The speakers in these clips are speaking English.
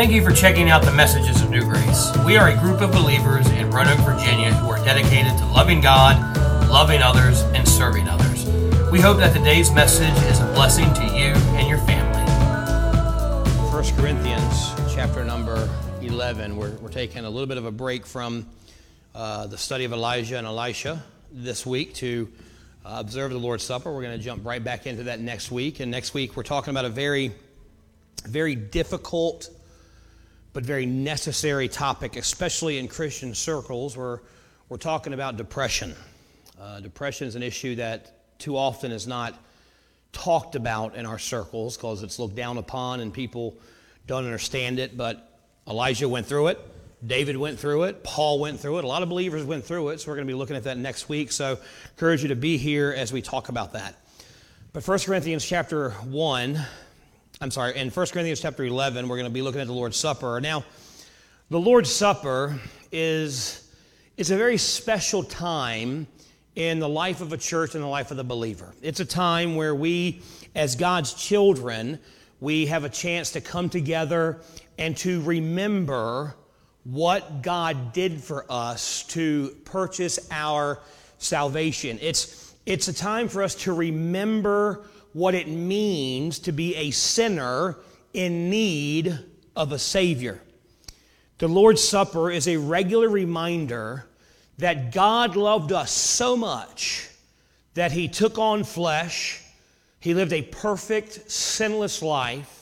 Thank you for checking out the messages of New Grace. We are a group of believers in Roanoke, Virginia who are dedicated to loving God, loving others, and serving others. We hope that today's message is a blessing to you and your family. 1 Corinthians chapter number 11. We're, we're taking a little bit of a break from uh, the study of Elijah and Elisha this week to uh, observe the Lord's Supper. We're going to jump right back into that next week. And next week, we're talking about a very, very difficult but very necessary topic, especially in Christian circles. We're, we're talking about depression. Uh, depression is an issue that too often is not talked about in our circles because it's looked down upon and people don't understand it. But Elijah went through it. David went through it. Paul went through it. A lot of believers went through it. So we're going to be looking at that next week. So I encourage you to be here as we talk about that. But 1 Corinthians chapter 1, I'm sorry, in 1 Corinthians chapter 11, we're going to be looking at the Lord's Supper. Now, the Lord's Supper is, is a very special time in the life of a church and the life of the believer. It's a time where we, as God's children, we have a chance to come together and to remember what God did for us to purchase our salvation. It's, it's a time for us to remember what it means to be a sinner in need of a Savior. The Lord's Supper is a regular reminder that God loved us so much that He took on flesh, He lived a perfect, sinless life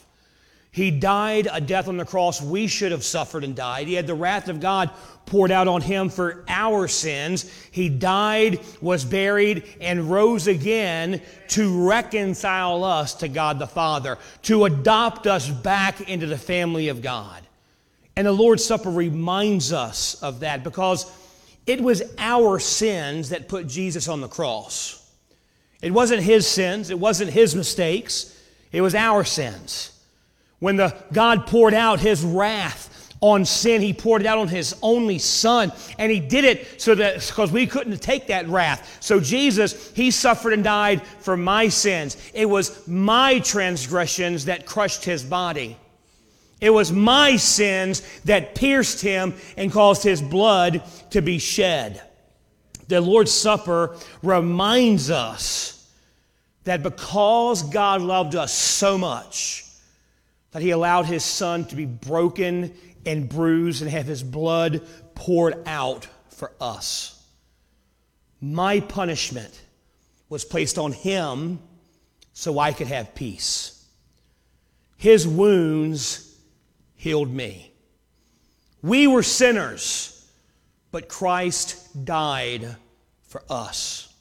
he died a death on the cross we should have suffered and died. He had the wrath of God poured out on him for our sins. He died, was buried, and rose again to reconcile us to God the Father, to adopt us back into the family of God. And the Lord's Supper reminds us of that because it was our sins that put Jesus on the cross. It wasn't his sins, it wasn't his mistakes, it was our sins. When the God poured out his wrath on sin, he poured it out on his only son. And he did it so that because we couldn't take that wrath. So Jesus, he suffered and died for my sins. It was my transgressions that crushed his body. It was my sins that pierced him and caused his blood to be shed. The Lord's Supper reminds us that because God loved us so much, that he allowed his son to be broken and bruised and have his blood poured out for us. My punishment was placed on him so I could have peace. His wounds healed me. We were sinners, but Christ died for us.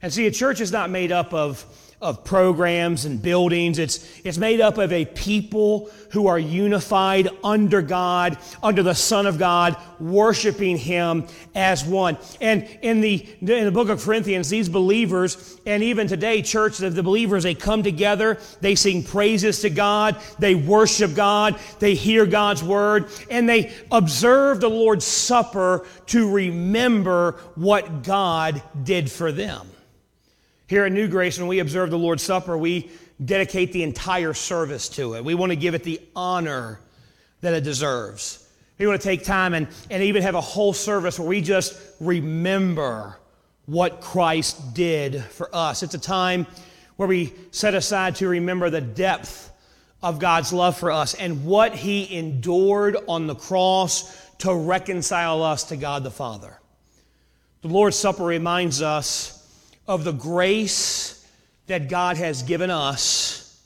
And see, a church is not made up of of programs and buildings. It's, it's made up of a people who are unified under God, under the Son of God, worshiping Him as one. And in the, in the book of Corinthians, these believers, and even today, church, the, the believers, they come together, they sing praises to God, they worship God, they hear God's word, and they observe the Lord's Supper to remember what God did for them. Here at New Grace, when we observe the Lord's Supper, we dedicate the entire service to it. We want to give it the honor that it deserves. We want to take time and, and even have a whole service where we just remember what Christ did for us. It's a time where we set aside to remember the depth of God's love for us and what He endured on the cross to reconcile us to God the Father. The Lord's Supper reminds us of the grace that God has given us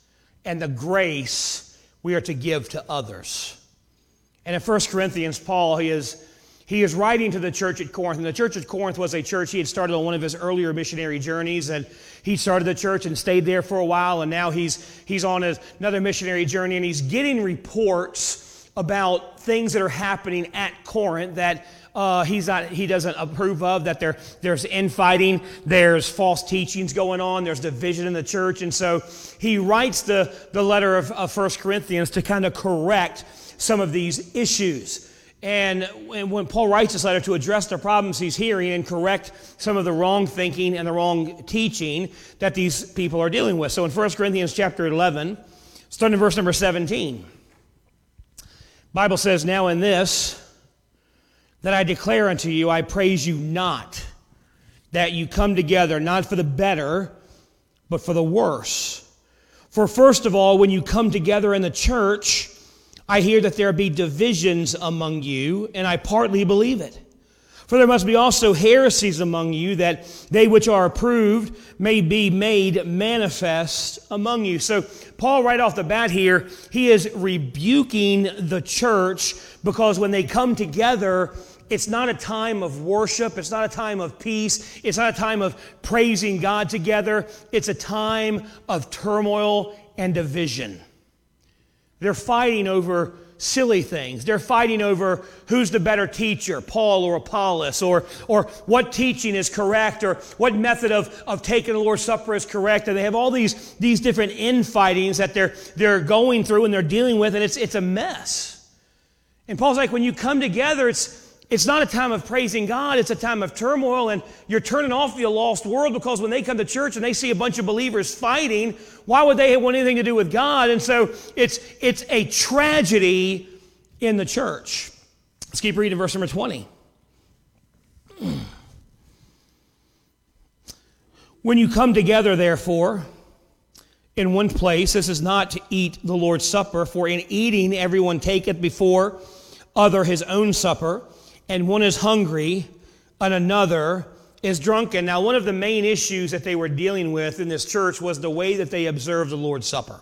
and the grace we are to give to others. And in 1 Corinthians, Paul, he is, he is writing to the church at Corinth. And the church at Corinth was a church he had started on one of his earlier missionary journeys. And he started the church and stayed there for a while. And now he's, he's on his, another missionary journey. And he's getting reports about things that are happening at Corinth that uh, he's not, he doesn't approve of, that there, there's infighting, there's false teachings going on, there's division in the church. And so he writes the, the letter of, of 1 Corinthians to kind of correct some of these issues. And when Paul writes this letter to address the problems he's hearing and correct some of the wrong thinking and the wrong teaching that these people are dealing with. So in 1 Corinthians chapter 11, starting in verse number 17, Bible says, Now in this, that I declare unto you, I praise you not, that you come together, not for the better, but for the worse. For first of all, when you come together in the church, I hear that there be divisions among you, and I partly believe it. For there must be also heresies among you, that they which are approved may be made manifest among you. So, Paul, right off the bat here, he is rebuking the church because when they come together, it's not a time of worship. It's not a time of peace. It's not a time of praising God together. It's a time of turmoil and division. They're fighting over silly things. They're fighting over who's the better teacher, Paul or Apollos, or, or what teaching is correct, or what method of, of taking the Lord's Supper is correct. And they have all these, these different infightings that they're, they're going through and they're dealing with, and it's, it's a mess. And Paul's like, when you come together, it's, it's not a time of praising God, it's a time of turmoil, and you're turning off the lost world because when they come to church and they see a bunch of believers fighting, why would they want anything to do with God? And so it's, it's a tragedy in the church. Let's keep reading verse number 20. When you come together, therefore, in one place, this is not to eat the Lord's Supper, for in eating everyone taketh before other his own supper and one is hungry, and another is drunken. Now, one of the main issues that they were dealing with in this church was the way that they observed the Lord's Supper.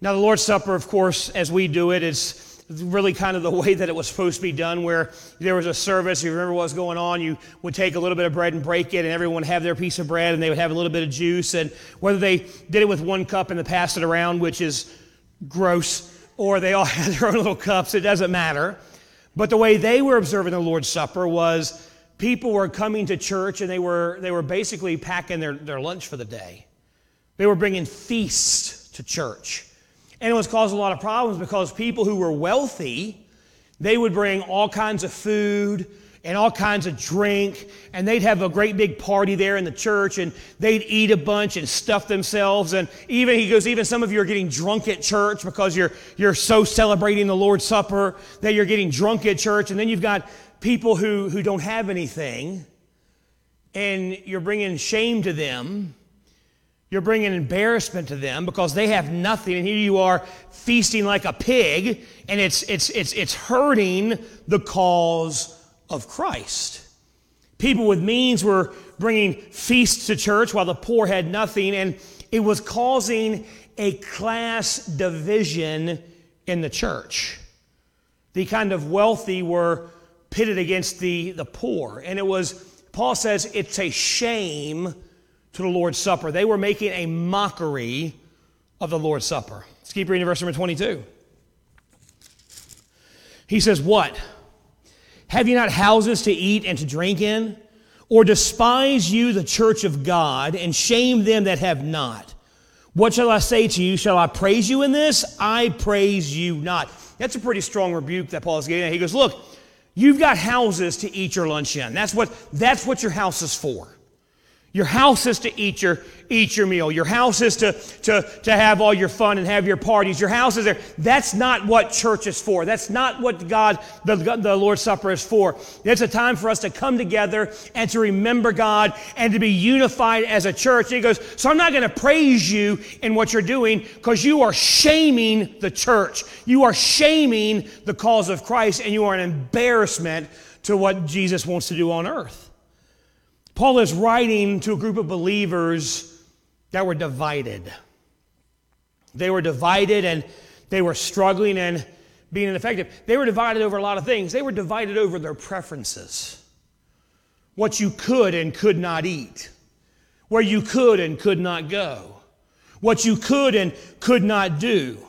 Now, the Lord's Supper, of course, as we do it, is really kind of the way that it was supposed to be done, where there was a service. You remember what was going on? You would take a little bit of bread and break it, and everyone have their piece of bread, and they would have a little bit of juice. And whether they did it with one cup and they passed it around, which is gross, or they all had their own little cups, it doesn't matter. But the way they were observing the Lord's Supper was people were coming to church and they were, they were basically packing their, their lunch for the day. They were bringing feasts to church. And it was causing a lot of problems because people who were wealthy, they would bring all kinds of food and all kinds of drink, and they'd have a great big party there in the church, and they'd eat a bunch and stuff themselves. And even, he goes, even some of you are getting drunk at church because you're, you're so celebrating the Lord's Supper that you're getting drunk at church. And then you've got people who, who don't have anything, and you're bringing shame to them. You're bringing embarrassment to them because they have nothing, and here you are feasting like a pig, and it's, it's, it's, it's hurting the cause of Christ. People with means were bringing feasts to church while the poor had nothing, and it was causing a class division in the church. The kind of wealthy were pitted against the, the poor, and it was, Paul says, it's a shame to the Lord's Supper. They were making a mockery of the Lord's Supper. Let's keep reading verse number 22. He says, What? Have you not houses to eat and to drink in? Or despise you the church of God and shame them that have not? What shall I say to you? Shall I praise you in this? I praise you not. That's a pretty strong rebuke that Paul is getting. He goes, Look, you've got houses to eat your lunch in. That's what, that's what your house is for. Your house is to eat your, eat your meal. Your house is to, to, to have all your fun and have your parties. Your house is there. That's not what church is for. That's not what God, the, the Lord's Supper is for. It's a time for us to come together and to remember God and to be unified as a church. And he goes, So I'm not going to praise you in what you're doing because you are shaming the church. You are shaming the cause of Christ and you are an embarrassment to what Jesus wants to do on earth. Paul is writing to a group of believers that were divided. They were divided and they were struggling and being ineffective. They were divided over a lot of things. They were divided over their preferences, what you could and could not eat, where you could and could not go, what you could and could not do.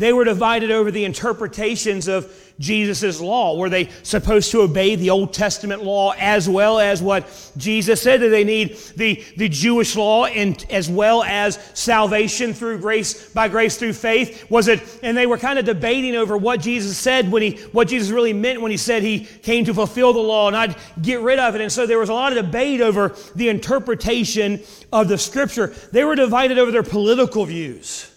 They were divided over the interpretations of Jesus' law. Were they supposed to obey the Old Testament law as well as what Jesus said? Did they need the, the Jewish law and as well as salvation through grace, by grace through faith? Was it, and they were kind of debating over what Jesus said when he, what Jesus really meant when he said he came to fulfill the law and I'd get rid of it. And so there was a lot of debate over the interpretation of the scripture. They were divided over their political views.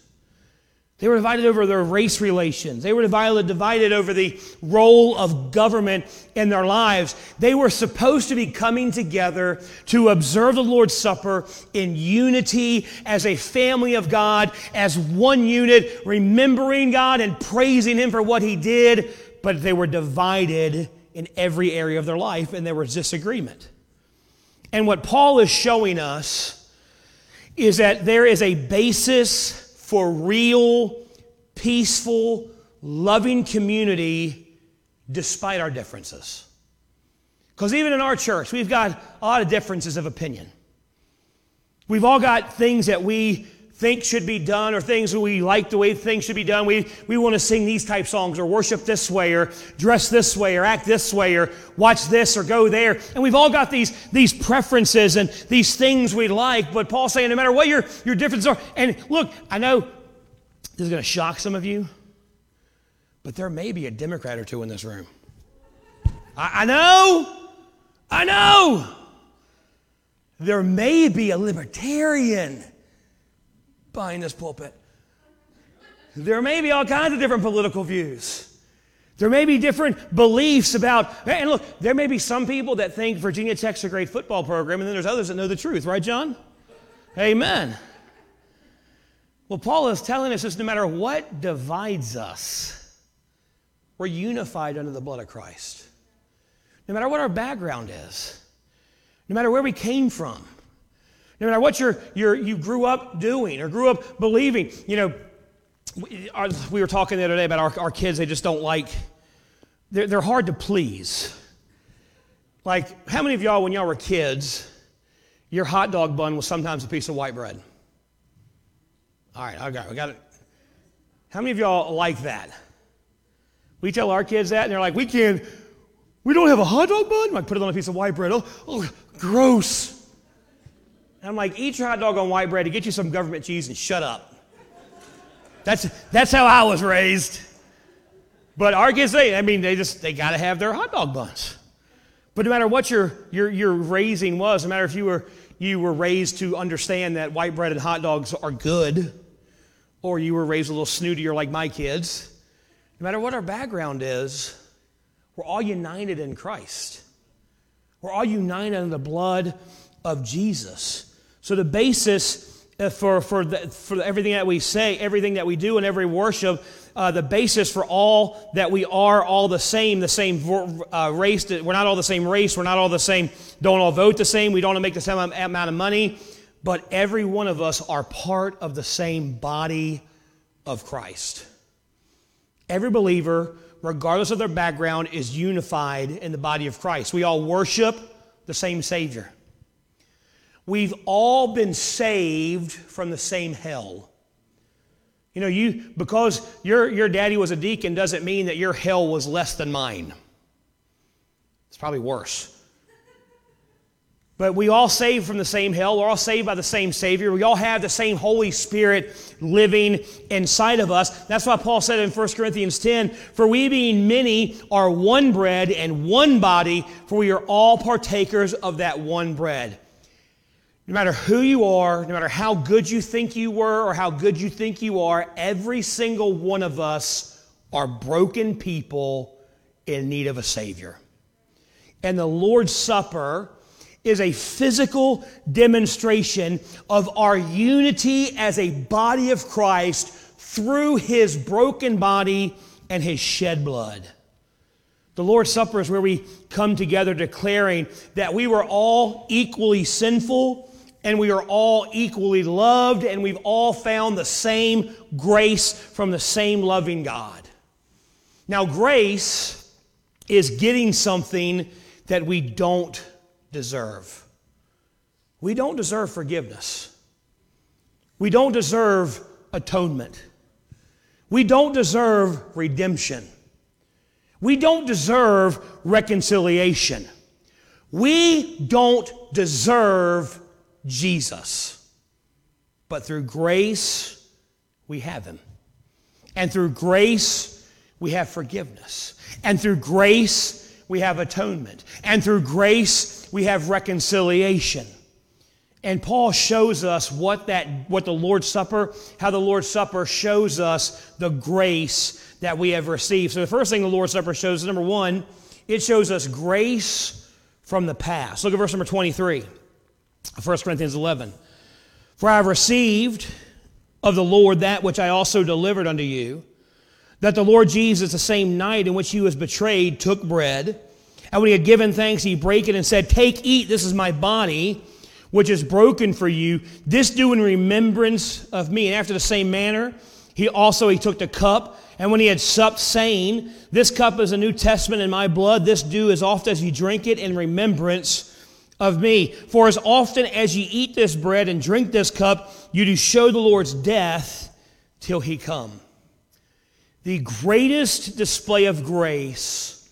They were divided over their race relations. They were divided, divided over the role of government in their lives. They were supposed to be coming together to observe the Lord's Supper in unity as a family of God, as one unit, remembering God and praising Him for what He did. But they were divided in every area of their life, and there was disagreement. And what Paul is showing us is that there is a basis for real, peaceful, loving community despite our differences. Because even in our church, we've got a lot of differences of opinion. We've all got things that we think should be done or things we like the way things should be done. We, we want to sing these type songs or worship this way or dress this way or act this way or watch this or go there. And we've all got these, these preferences and these things we like. But Paul's saying no matter what your, your differences are, and look, I know this is going to shock some of you, but there may be a Democrat or two in this room. I, I know, I know. There may be a libertarian behind this pulpit. There may be all kinds of different political views. There may be different beliefs about, and look, there may be some people that think Virginia Tech's a great football program, and then there's others that know the truth, right, John? Amen. Well, Paul is telling us this no matter what divides us, we're unified under the blood of Christ. No matter what our background is, no matter where we came from, no matter what you're, you're, you grew up doing or grew up believing. You know, we, our, we were talking the other day about our, our kids, they just don't like, they're, they're hard to please. Like, how many of y'all, when y'all were kids, your hot dog bun was sometimes a piece of white bread? All right, I got, got it. How many of y'all like that? We tell our kids that, and they're like, we can't, we don't have a hot dog bun? Like, put it on a piece of white bread. Oh, oh gross. And I'm like, eat your hot dog on white bread to get you some government cheese and shut up. That's, that's how I was raised. But our kids, they, I mean, they just, they got to have their hot dog buns. But no matter what your, your, your raising was, no matter if you were, you were raised to understand that white bread and hot dogs are good, or you were raised a little snootier like my kids, no matter what our background is, we're all united in Christ. We're all united in the blood of Jesus. So the basis uh, for, for, the, for everything that we say, everything that we do in every worship, uh, the basis for all that we are all the same, the same uh, race. We're not all the same race. We're not all the same, don't all vote the same. We don't make the same amount of money. But every one of us are part of the same body of Christ. Every believer, regardless of their background, is unified in the body of Christ. We all worship the same Savior. We've all been saved from the same hell. You know, you because your, your daddy was a deacon doesn't mean that your hell was less than mine. It's probably worse. But we all saved from the same hell. We're all saved by the same Savior. We all have the same Holy Spirit living inside of us. That's why Paul said in 1 Corinthians 10 For we being many are one bread and one body, for we are all partakers of that one bread. No matter who you are, no matter how good you think you were or how good you think you are, every single one of us are broken people in need of a Savior. And the Lord's Supper is a physical demonstration of our unity as a body of Christ through His broken body and His shed blood. The Lord's Supper is where we come together declaring that we were all equally sinful and we are all equally loved, and we've all found the same grace from the same loving God. Now, grace is getting something that we don't deserve. We don't deserve forgiveness. We don't deserve atonement. We don't deserve redemption. We don't deserve reconciliation. We don't deserve Jesus. But through grace, we have Him. And through grace, we have forgiveness. And through grace, we have atonement. And through grace, we have reconciliation. And Paul shows us what that what the Lord's Supper, how the Lord's Supper shows us the grace that we have received. So the first thing the Lord's Supper shows number 1, it shows us grace from the past. Look at verse number 23. 1 Corinthians 11. For I have received of the Lord that which I also delivered unto you, that the Lord Jesus, the same night in which he was betrayed, took bread, and when he had given thanks, he brake it and said, Take, eat, this is my body, which is broken for you. This do in remembrance of me. And after the same manner, he also he took the cup, and when he had supped, saying, This cup is a New Testament in my blood. This do as oft as you drink it in remembrance of me. For as often as ye eat this bread and drink this cup, you do show the Lord's death till he come. The greatest display of grace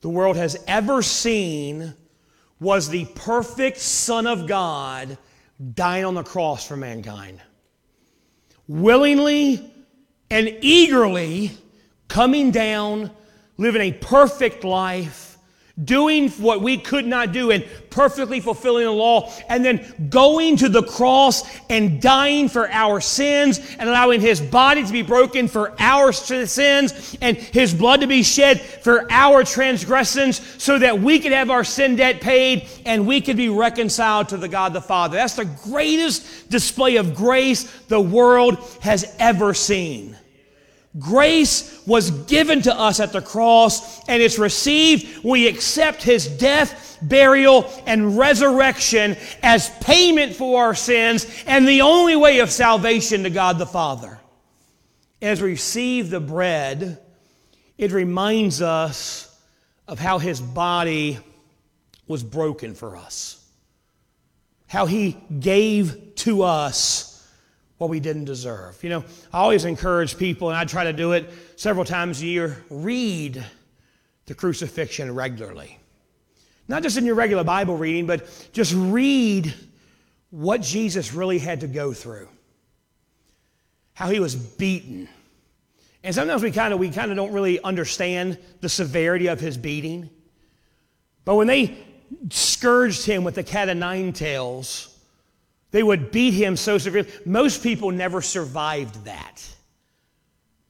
the world has ever seen was the perfect Son of God dying on the cross for mankind. Willingly and eagerly coming down, living a perfect life doing what we could not do and perfectly fulfilling the law, and then going to the cross and dying for our sins and allowing his body to be broken for our sins and his blood to be shed for our transgressions so that we could have our sin debt paid and we could be reconciled to the God the Father. That's the greatest display of grace the world has ever seen. Grace was given to us at the cross, and it's received we accept his death, burial, and resurrection as payment for our sins and the only way of salvation to God the Father. As we receive the bread, it reminds us of how his body was broken for us, how he gave to us what we didn't deserve. You know, I always encourage people, and I try to do it several times a year read the crucifixion regularly. Not just in your regular Bible reading, but just read what Jesus really had to go through. How he was beaten. And sometimes we kind of we kind of don't really understand the severity of his beating. But when they scourged him with the cat o' nine tails, they would beat him so severely. Most people never survived that.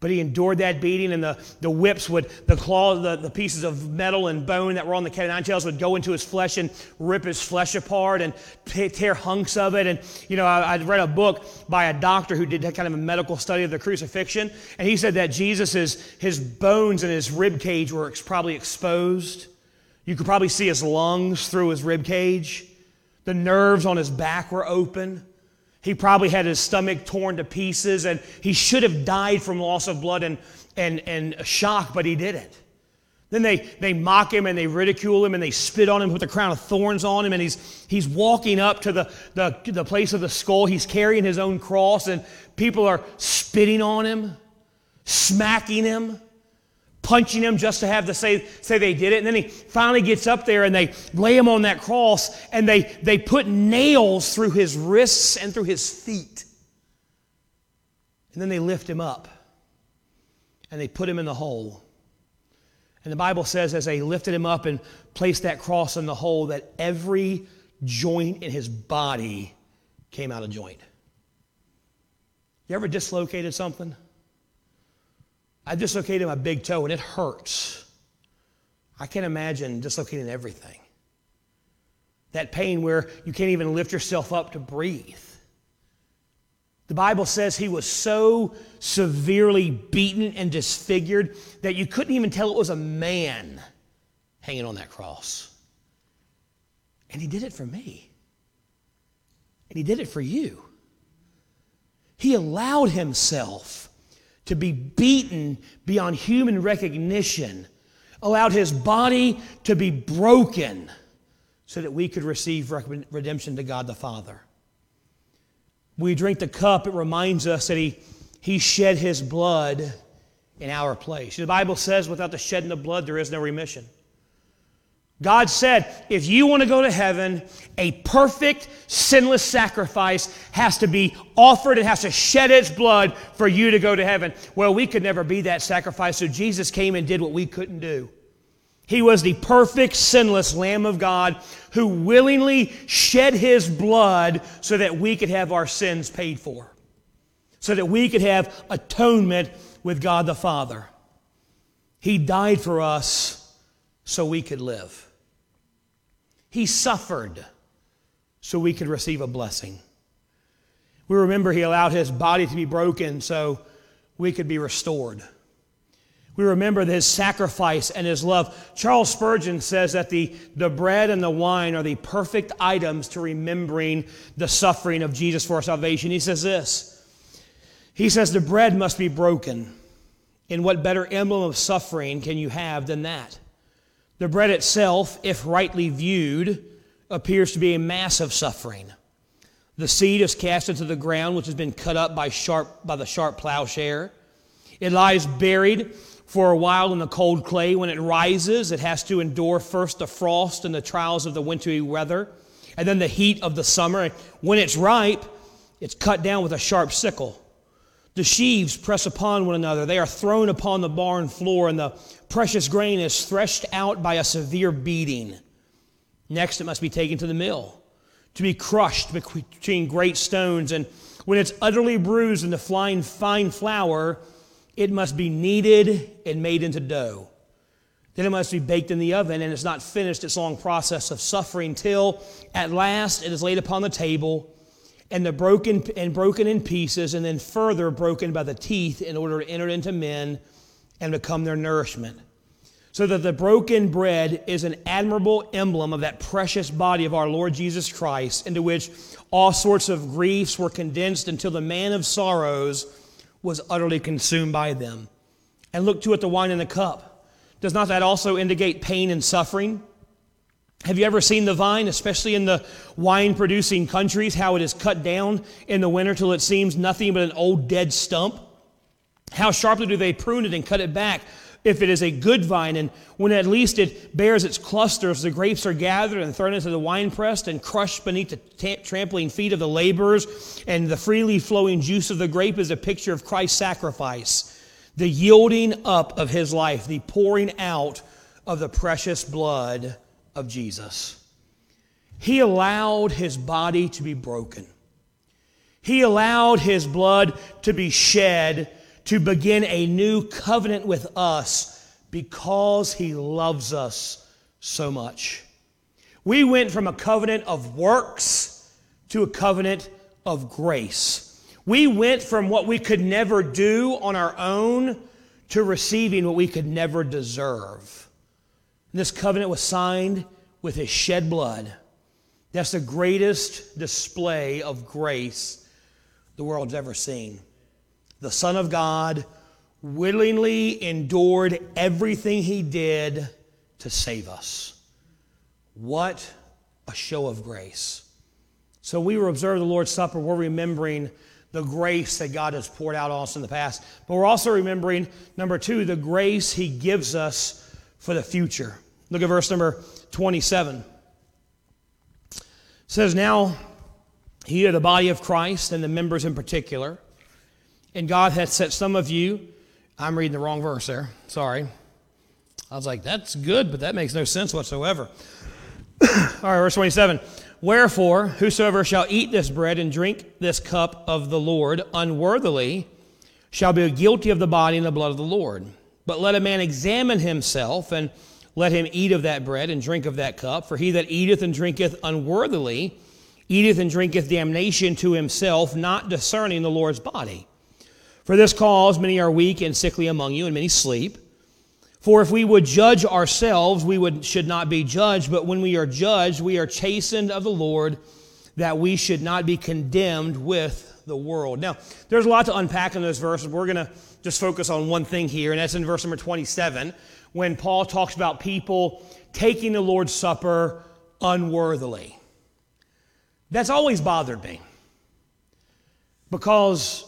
But he endured that beating, and the, the whips would, the claws, the, the pieces of metal and bone that were on the cat nine tails would go into his flesh and rip his flesh apart and tear hunks of it. And, you know, I, I read a book by a doctor who did kind of a medical study of the crucifixion, and he said that Jesus' his bones and his rib cage were probably exposed. You could probably see his lungs through his rib cage. The nerves on his back were open. He probably had his stomach torn to pieces, and he should have died from loss of blood and, and, and shock, but he didn't. Then they, they mock him and they ridicule him and they spit on him, put the crown of thorns on him, and he's, he's walking up to the, the, the place of the skull. He's carrying his own cross, and people are spitting on him, smacking him punching him just to have to say, say they did it. And then he finally gets up there and they lay him on that cross and they, they put nails through his wrists and through his feet. And then they lift him up and they put him in the hole. And the Bible says, as they lifted him up and placed that cross in the hole, that every joint in his body came out of joint. You ever dislocated something? I dislocated my big toe and it hurts. I can't imagine dislocating everything. That pain where you can't even lift yourself up to breathe. The Bible says he was so severely beaten and disfigured that you couldn't even tell it was a man hanging on that cross. And he did it for me. And he did it for you. He allowed himself to be beaten beyond human recognition, allowed his body to be broken so that we could receive redemption to God the Father. We drink the cup, it reminds us that he, he shed his blood in our place. The Bible says, without the shedding of blood, there is no remission. God said, if you want to go to heaven, a perfect, sinless sacrifice has to be offered. It has to shed its blood for you to go to heaven. Well, we could never be that sacrifice, so Jesus came and did what we couldn't do. He was the perfect, sinless Lamb of God who willingly shed his blood so that we could have our sins paid for, so that we could have atonement with God the Father. He died for us so we could live. He suffered so we could receive a blessing. We remember he allowed his body to be broken so we could be restored. We remember his sacrifice and his love. Charles Spurgeon says that the, the bread and the wine are the perfect items to remembering the suffering of Jesus for our salvation. He says this He says, The bread must be broken. And what better emblem of suffering can you have than that? The bread itself, if rightly viewed, appears to be a mass of suffering. The seed is cast into the ground, which has been cut up by, sharp, by the sharp plowshare. It lies buried for a while in the cold clay. When it rises, it has to endure first the frost and the trials of the wintry weather, and then the heat of the summer. When it's ripe, it's cut down with a sharp sickle. The sheaves press upon one another. They are thrown upon the barn floor, and the precious grain is threshed out by a severe beating. Next, it must be taken to the mill to be crushed between great stones. And when it's utterly bruised into fine, fine flour, it must be kneaded and made into dough. Then it must be baked in the oven, and it's not finished its long process of suffering till at last it is laid upon the table and the broken and broken in pieces, and then further broken by the teeth in order to enter into men and become their nourishment. So that the broken bread is an admirable emblem of that precious body of our Lord Jesus Christ, into which all sorts of griefs were condensed until the man of sorrows was utterly consumed by them. And look too at the wine in the cup. Does not that also indicate pain and suffering? Have you ever seen the vine, especially in the wine producing countries, how it is cut down in the winter till it seems nothing but an old dead stump? How sharply do they prune it and cut it back if it is a good vine, and when at least it bears its clusters, the grapes are gathered and thrown into the winepress and crushed beneath the t- trampling feet of the laborers, and the freely flowing juice of the grape is a picture of Christ's sacrifice, the yielding up of his life, the pouring out of the precious blood of Jesus. He allowed his body to be broken. He allowed his blood to be shed to begin a new covenant with us because he loves us so much. We went from a covenant of works to a covenant of grace. We went from what we could never do on our own to receiving what we could never deserve. This covenant was signed with his shed blood. That's the greatest display of grace the world's ever seen the Son of God, willingly endured everything he did to save us. What a show of grace. So we observe the Lord's Supper, we're remembering the grace that God has poured out on us in the past. But we're also remembering, number two, the grace he gives us for the future. Look at verse number 27. It says, Now he the body of Christ and the members in particular. And God hath set some of you, I'm reading the wrong verse there, sorry. I was like, that's good, but that makes no sense whatsoever. All right, verse 27. Wherefore, whosoever shall eat this bread and drink this cup of the Lord unworthily shall be guilty of the body and the blood of the Lord. But let a man examine himself, and let him eat of that bread and drink of that cup. For he that eateth and drinketh unworthily eateth and drinketh damnation to himself, not discerning the Lord's body. For this cause many are weak and sickly among you, and many sleep. For if we would judge ourselves, we would, should not be judged, but when we are judged, we are chastened of the Lord, that we should not be condemned with the world. Now, there's a lot to unpack in those verses. We're going to just focus on one thing here, and that's in verse number 27, when Paul talks about people taking the Lord's Supper unworthily. That's always bothered me because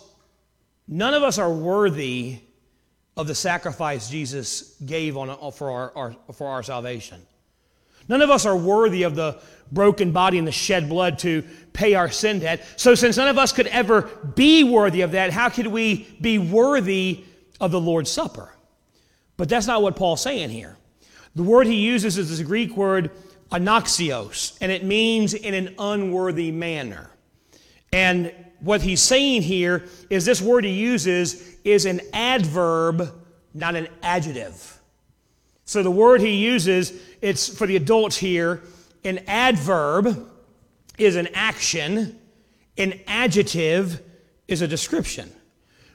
None of us are worthy of the sacrifice Jesus gave on, uh, for, our, our, for our salvation. None of us are worthy of the broken body and the shed blood to pay our sin debt. So, since none of us could ever be worthy of that, how could we be worthy of the Lord's Supper? But that's not what Paul's saying here. The word he uses is the Greek word anaxios, and it means in an unworthy manner. And what he's saying here is this word he uses is an adverb, not an adjective. So the word he uses, it's for the adults here, an adverb is an action, an adjective is a description.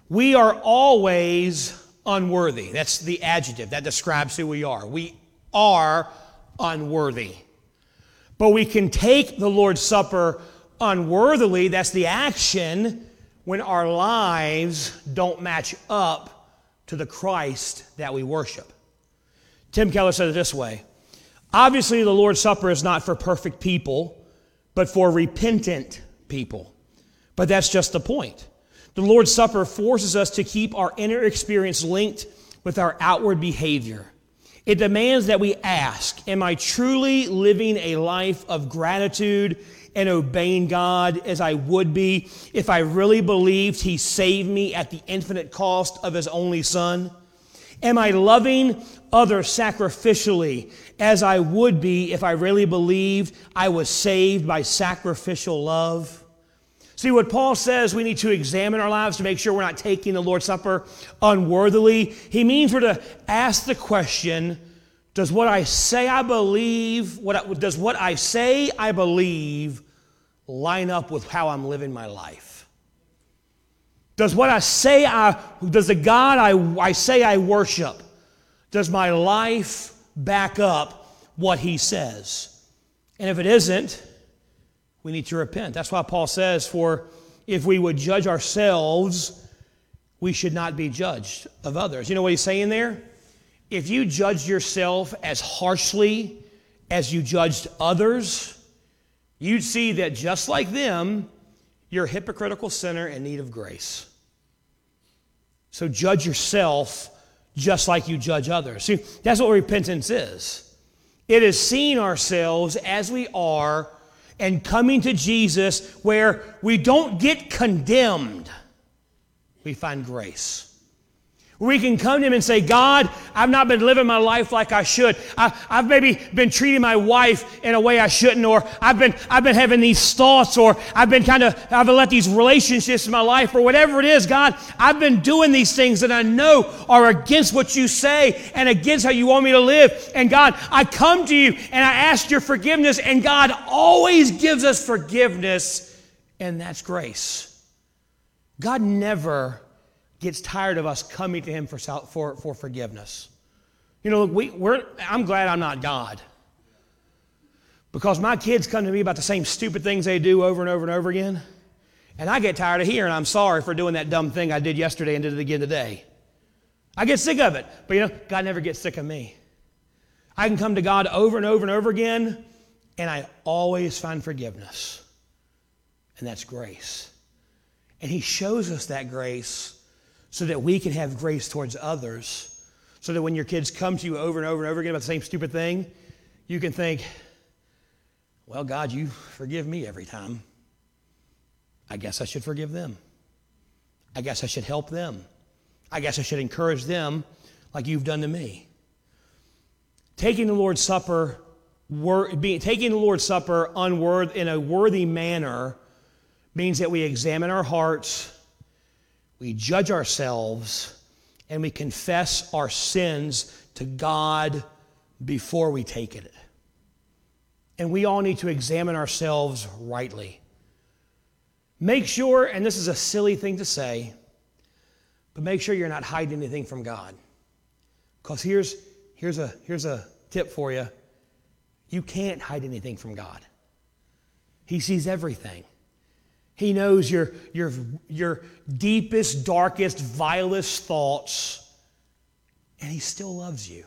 We are always unworthy. That's the adjective that describes who we are. We are unworthy. But we can take the Lord's Supper unworthily, that's the action, when our lives don't match up to the Christ that we worship. Tim Keller said it this way Obviously, the Lord's Supper is not for perfect people, but for repentant people. But that's just the point. The Lord's Supper forces us to keep our inner experience linked with our outward behavior. It demands that we ask Am I truly living a life of gratitude and obeying God as I would be if I really believed He saved me at the infinite cost of His only Son? Am I loving others sacrificially as I would be if I really believed I was saved by sacrificial love? See, what Paul says, we need to examine our lives to make sure we're not taking the Lord's Supper unworthily. He means we're to ask the question Does what I say I believe, what I, does what I say I believe line up with how I'm living my life? Does what I say I, does the God I, I say I worship, does my life back up what he says? And if it isn't, we need to repent. That's why Paul says, For if we would judge ourselves, we should not be judged of others. You know what he's saying there? If you judge yourself as harshly as you judged others, you'd see that just like them, you're a hypocritical sinner in need of grace. So judge yourself just like you judge others. See, that's what repentance is. It is seeing ourselves as we are and coming to Jesus where we don't get condemned, we find grace. We can come to Him and say, God, I've not been living my life like I should. I, have maybe been treating my wife in a way I shouldn't, or I've been, I've been having these thoughts, or I've been kind of, I've let these relationships in my life, or whatever it is. God, I've been doing these things that I know are against what you say and against how you want me to live. And God, I come to you and I ask your forgiveness, and God always gives us forgiveness, and that's grace. God never gets tired of us coming to him for, for, for forgiveness. You know, look, we, we're, I'm glad I'm not God. Because my kids come to me about the same stupid things they do over and over and over again. And I get tired of hearing, I'm sorry for doing that dumb thing I did yesterday and did it again today. I get sick of it. But you know, God never gets sick of me. I can come to God over and over and over again, and I always find forgiveness. And that's grace. And He shows us that grace so that we can have grace towards others. So that when your kids come to you over and over and over again about the same stupid thing, you can think, well, God, you forgive me every time. I guess I should forgive them. I guess I should help them. I guess I should encourage them like you've done to me. Taking the Lord's Supper, wor- being, taking the Lord's Supper unworth, in a worthy manner means that we examine our hearts we judge ourselves, and we confess our sins to God before we take it. And we all need to examine ourselves rightly. Make sure, and this is a silly thing to say, but make sure you're not hiding anything from God. Because here's, here's, a, here's a tip for you you can't hide anything from God, He sees everything. He knows your, your, your deepest, darkest, vilest thoughts, and He still loves you.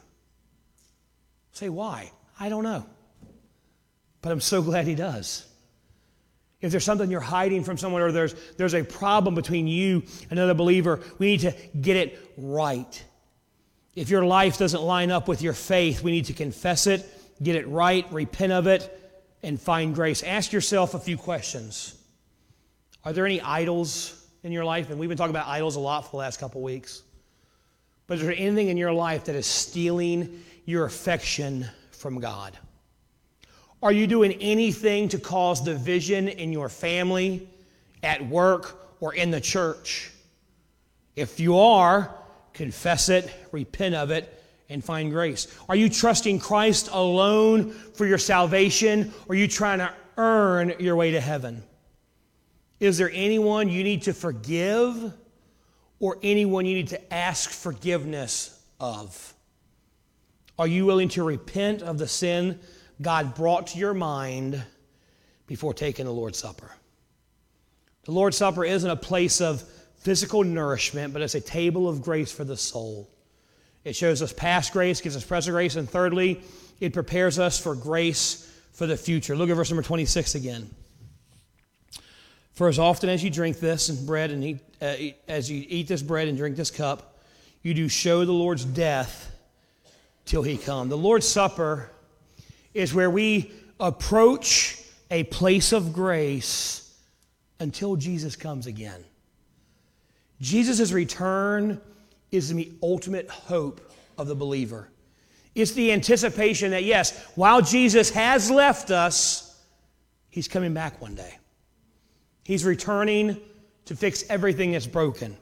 Say, why? I don't know. But I'm so glad He does. If there's something you're hiding from someone or there's, there's a problem between you and another believer, we need to get it right. If your life doesn't line up with your faith, we need to confess it, get it right, repent of it, and find grace. Ask yourself a few questions. Are there any idols in your life? And we've been talking about idols a lot for the last couple weeks. But is there anything in your life that is stealing your affection from God? Are you doing anything to cause division in your family, at work, or in the church? If you are, confess it, repent of it, and find grace. Are you trusting Christ alone for your salvation, or are you trying to earn your way to heaven? Is there anyone you need to forgive, or anyone you need to ask forgiveness of? Are you willing to repent of the sin God brought to your mind before taking the Lord's Supper? The Lord's Supper isn't a place of physical nourishment, but it's a table of grace for the soul. It shows us past grace, gives us present grace, and thirdly, it prepares us for grace for the future. Look at verse number 26 again. For as often as you drink this and bread and eat, uh, as you eat this bread and drink this cup, you do show the Lord's death till he come. The Lord's Supper is where we approach a place of grace until Jesus comes again. Jesus' return is the ultimate hope of the believer. It's the anticipation that, yes, while Jesus has left us, he's coming back one day. He's returning to fix everything that's broken.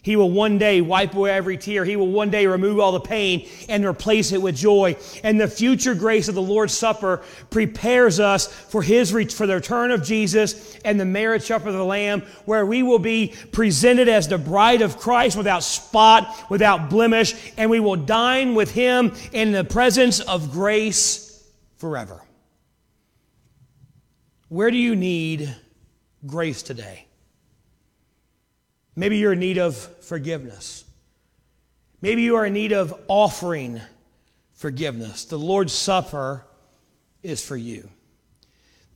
He will one day wipe away every tear. He will one day remove all the pain and replace it with joy. And the future grace of the Lord's Supper prepares us for his for the return of Jesus and the marriage supper of the Lamb, where we will be presented as the bride of Christ without spot, without blemish, and we will dine with him in the presence of grace forever. Where do you need grace today? Maybe you're in need of forgiveness. Maybe you are in need of offering forgiveness. The Lord's Supper is for you.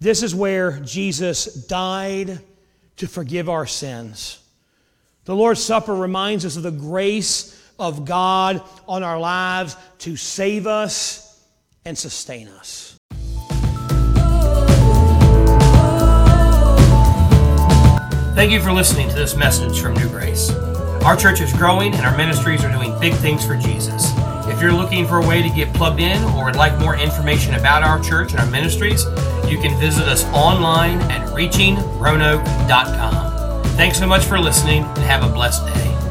This is where Jesus died to forgive our sins. The Lord's Supper reminds us of the grace of God on our lives to save us and sustain us. Thank you for listening to this message from New Grace. Our church is growing and our ministries are doing big things for Jesus. If you're looking for a way to get plugged in or would like more information about our church and our ministries, you can visit us online at reachingroanoke.com. Thanks so much for listening and have a blessed day.